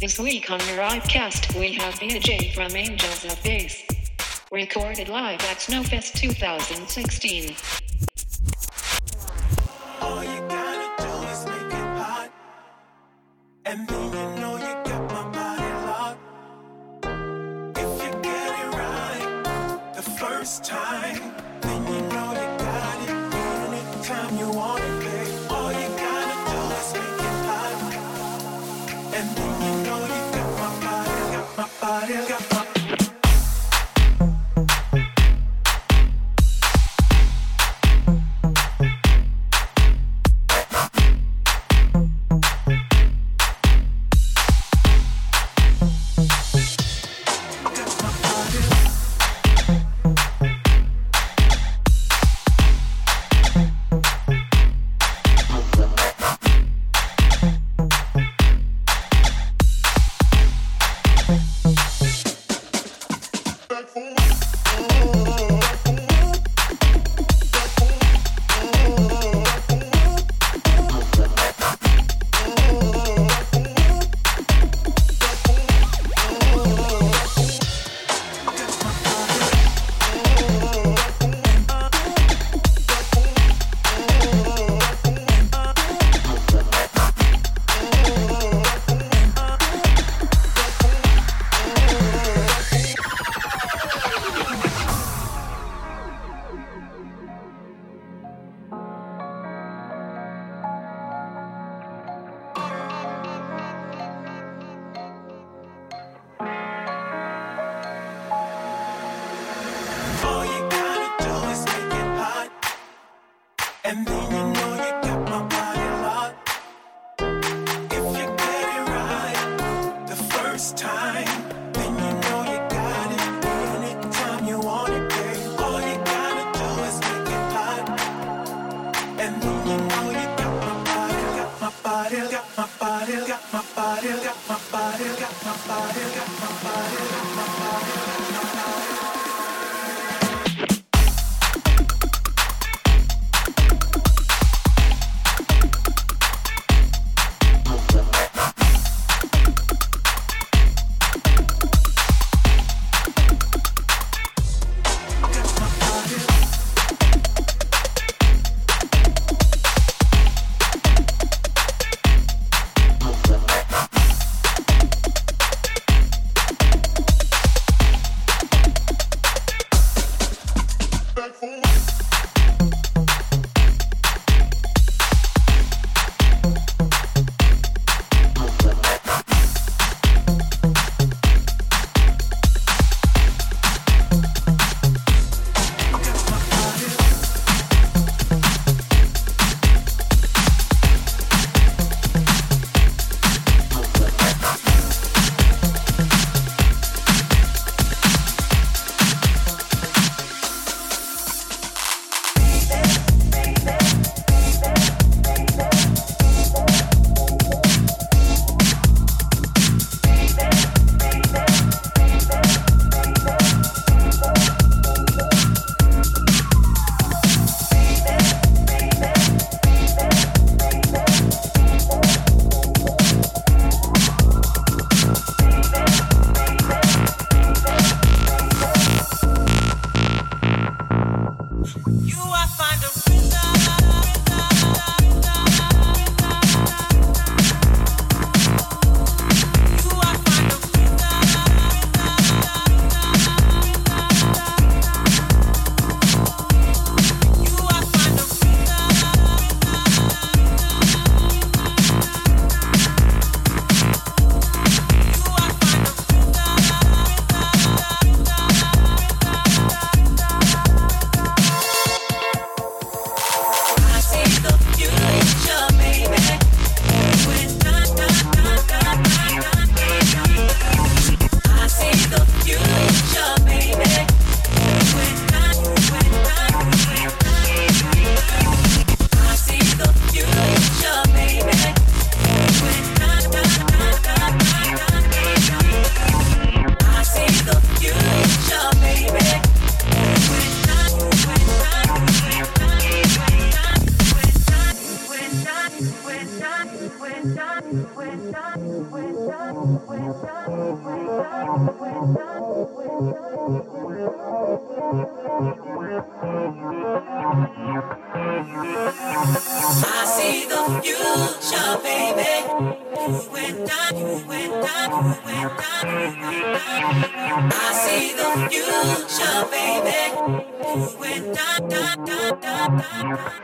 This week on your Ridecast, we have BJ from Angels of Base. Recorded live at Snowfest 2016. I see the future, baby. You and I, you and I, you and I. I see the future, baby. You and I, da, da, da, da.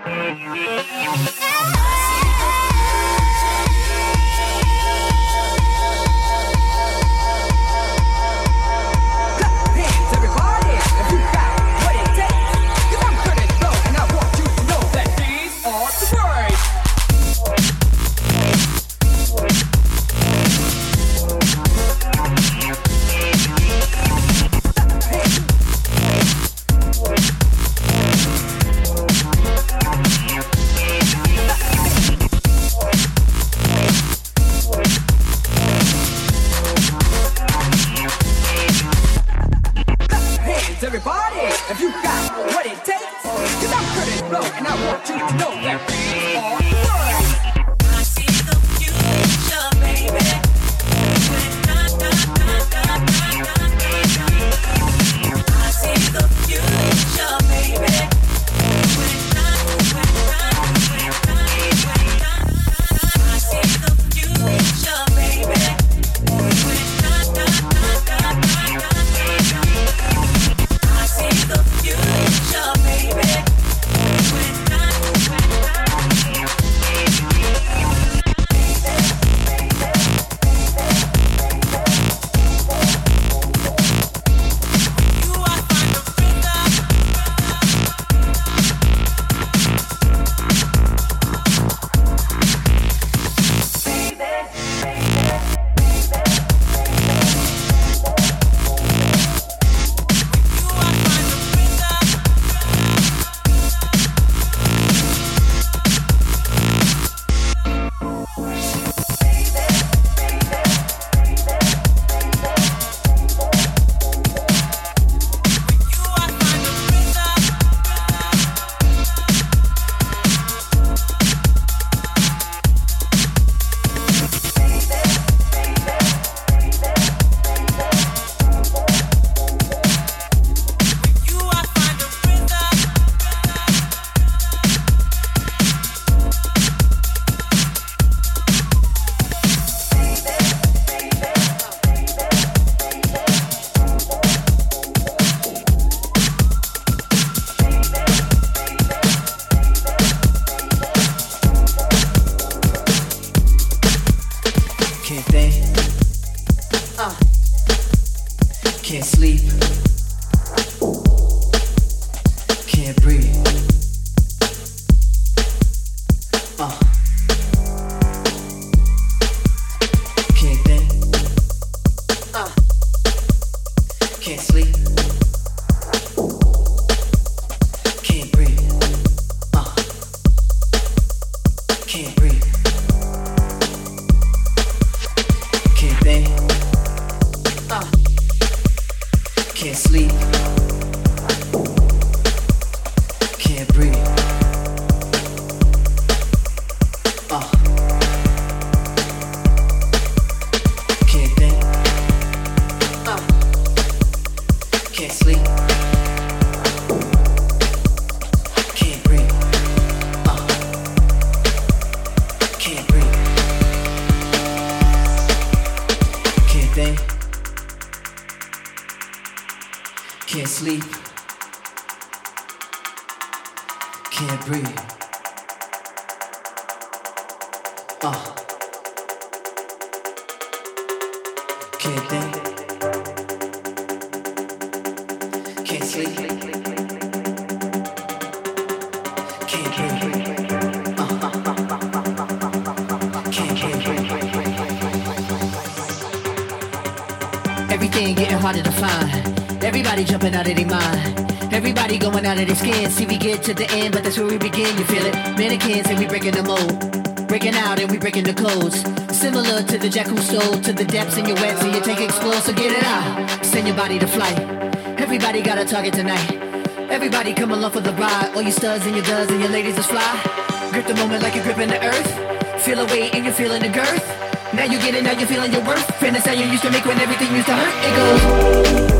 To the end, but that's where we begin. You feel it? Mannequins and we breaking the mold, breaking out and we breaking the codes. Similar to the jack who stole to the depths in your wet, so you take explore, so get it out. Send your body to flight. Everybody got a target tonight. Everybody come along for the ride. All you studs and your duds and your ladies is fly. Grip the moment like you're gripping the earth. Feel a weight and you're feeling the girth. Now you get it, now you're feeling your worth. How you used to make when everything used to hurt. It goes.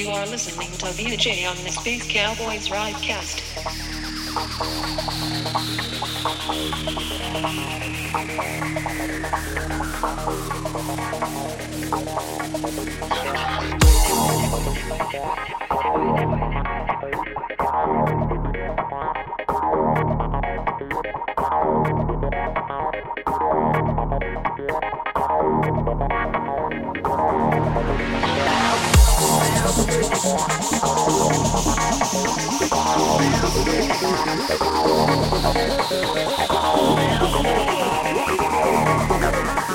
You are listening to VJ on the Space Cowboys Ridecast. Thank you.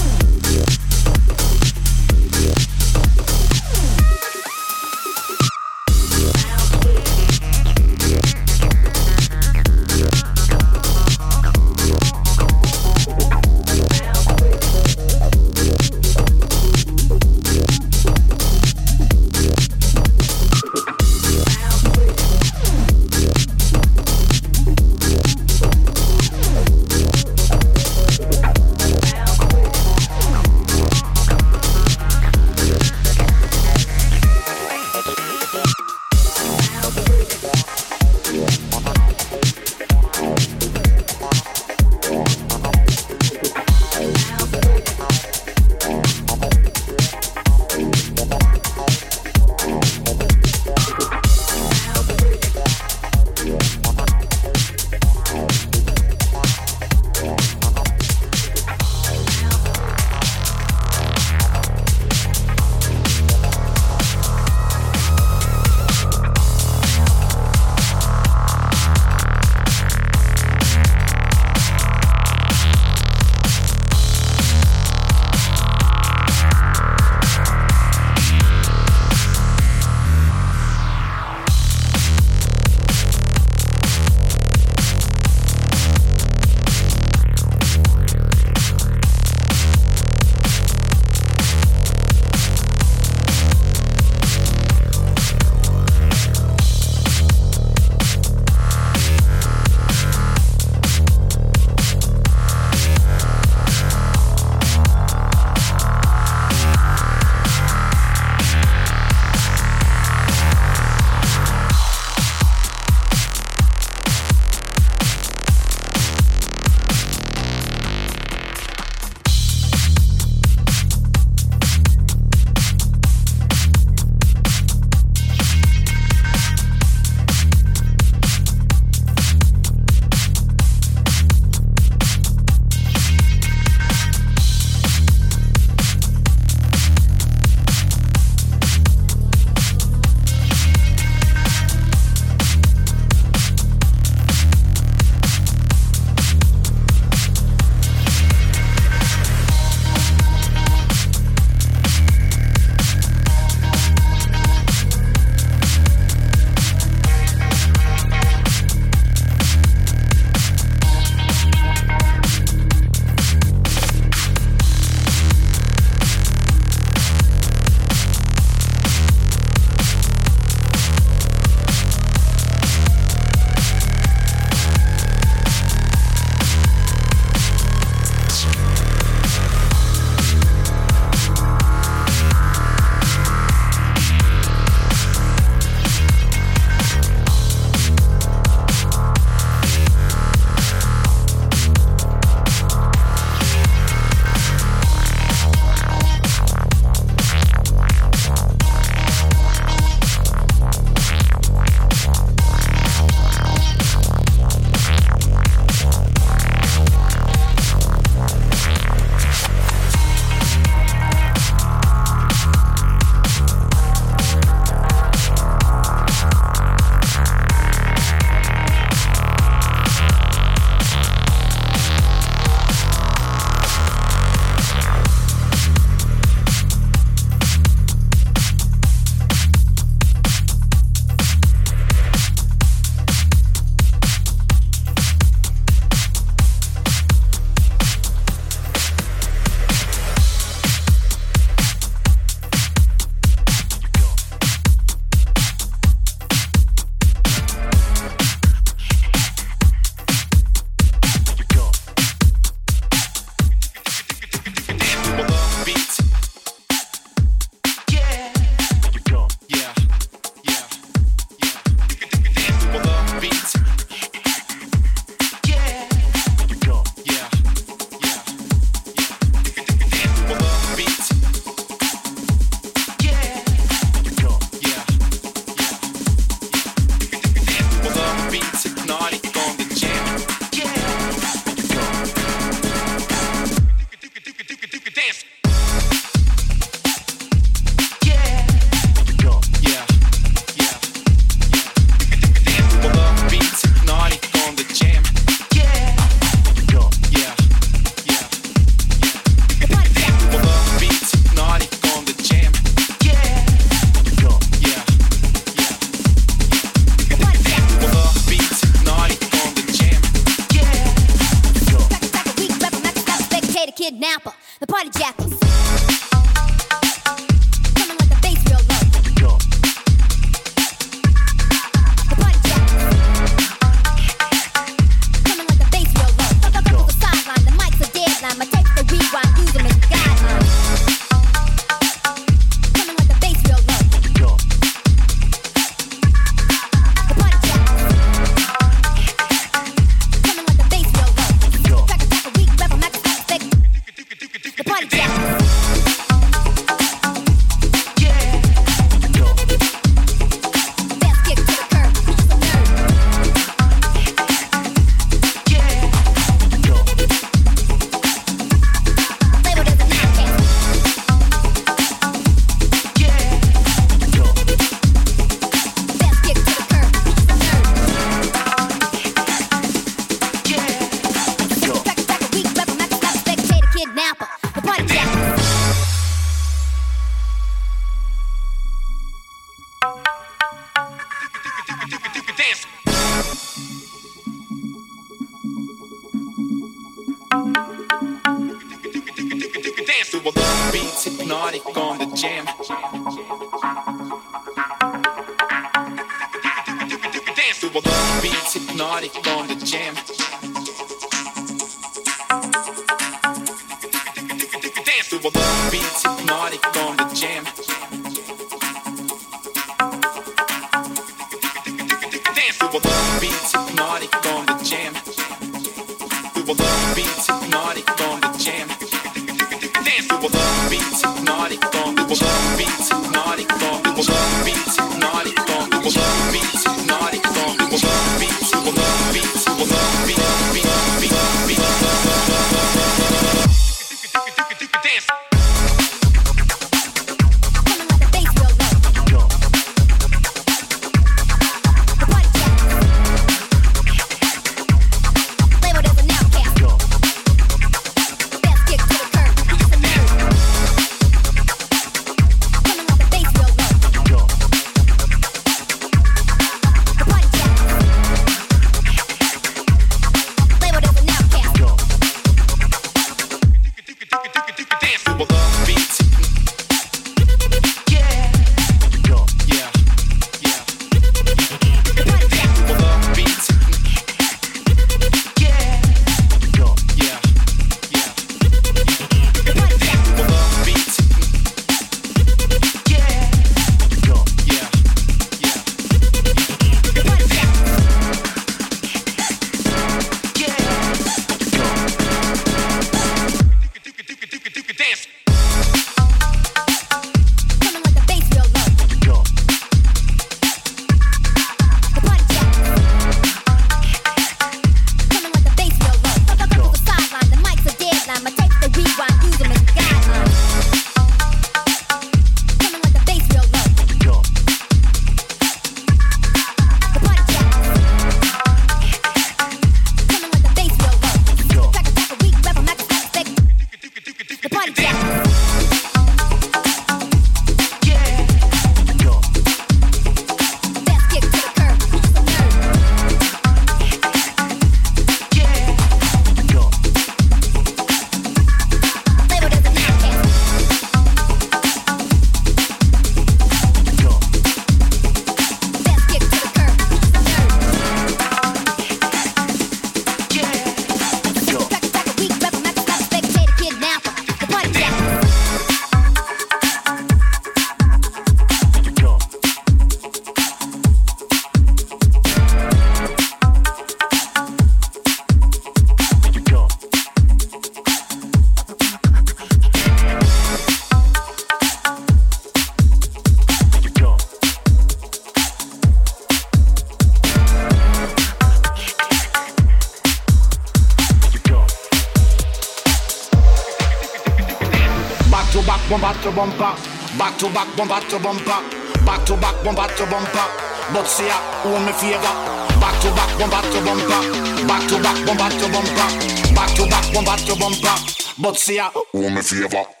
To bumper. Back to back, bumper to bumper. But see ya, who me favor. Back to back, bumper to bumper. Back to back, bumper to bumper. Back to back, bumper to bumper. But see ya, who me favor.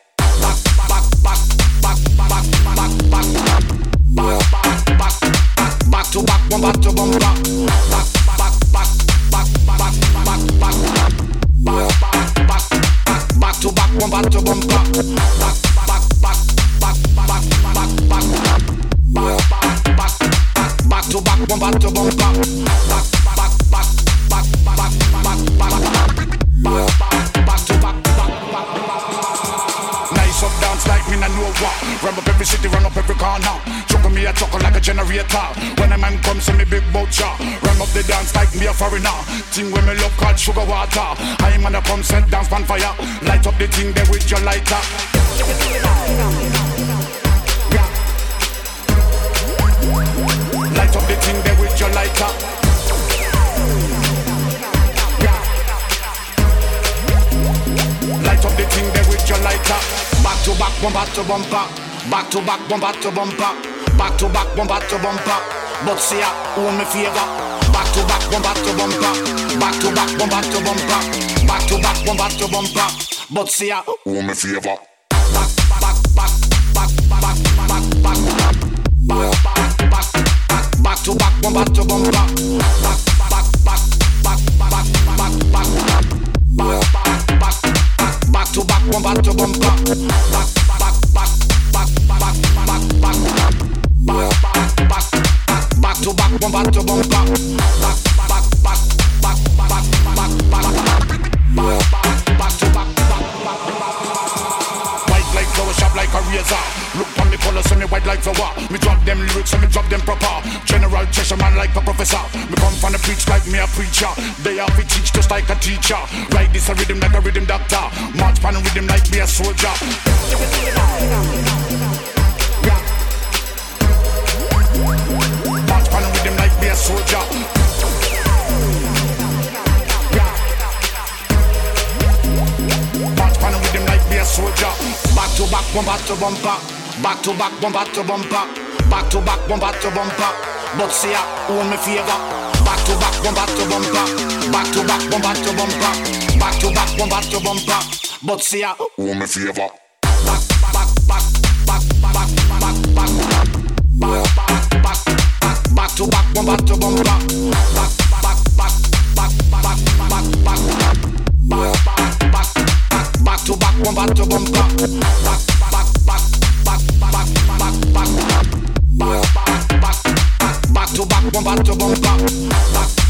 Dance on fire. Light up the thing there with your lighter. Thing there with. Light up the thing there with your lighter. Back to back, bumper to bumper. Back to back, bumper to bumper. Back to back, bumper to bumper. But see ya, who me favor. Back to back, bumper to bumper. Back to back, bumper to bumper. Back to back, bumper to bumper. But see ya, who me favor. Back, back, back, back, back, back, back, back, back, back, back to back, one back to one back, back, back, back, back, back, back, back, back, back, back, back to back, one back to one back, back, back, back, back, back, back, back, back, back, back, back to back, one back to one back, back, back, back. razor. Look on me colors so me white like for war. Me drop them lyrics and me drop them proper. General Cheshire man like a professor. Me come from the preach like me a preacher. They have to teach just like a teacher. Like this a rhythm like a rhythm doctor. March pan rhythm like me a soldier. March pan rhythm like me a soldier. March pan rhythm bumper to bumper, back to back bumper to bumper, back to back bumper to bumper. But see ya, own me favor. Back to back bumper to bumper, back to back bumper to bumper, back to back bumper to bumper. But see ya, own me favor. Back back back back back back back back back back back back back to back back to bumper, back back back back back back back back back back back to back bumper to bumper, back. to back, bumper to bumper. Back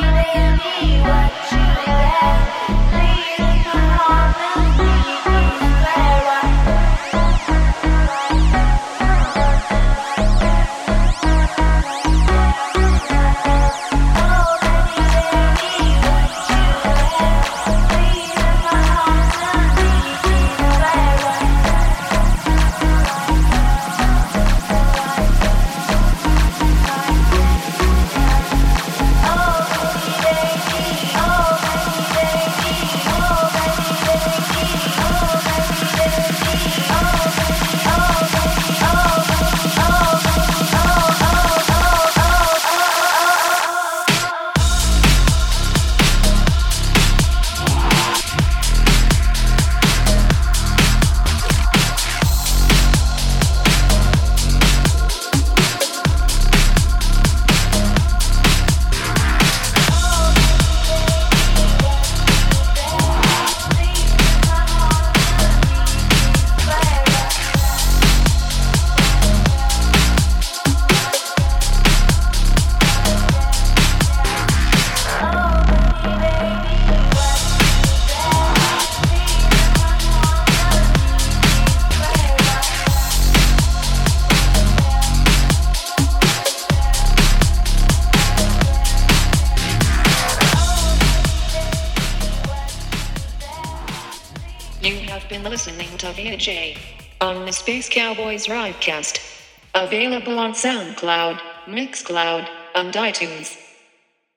Thank Space Cowboys Ridecast. Available on SoundCloud, Mixcloud, and iTunes.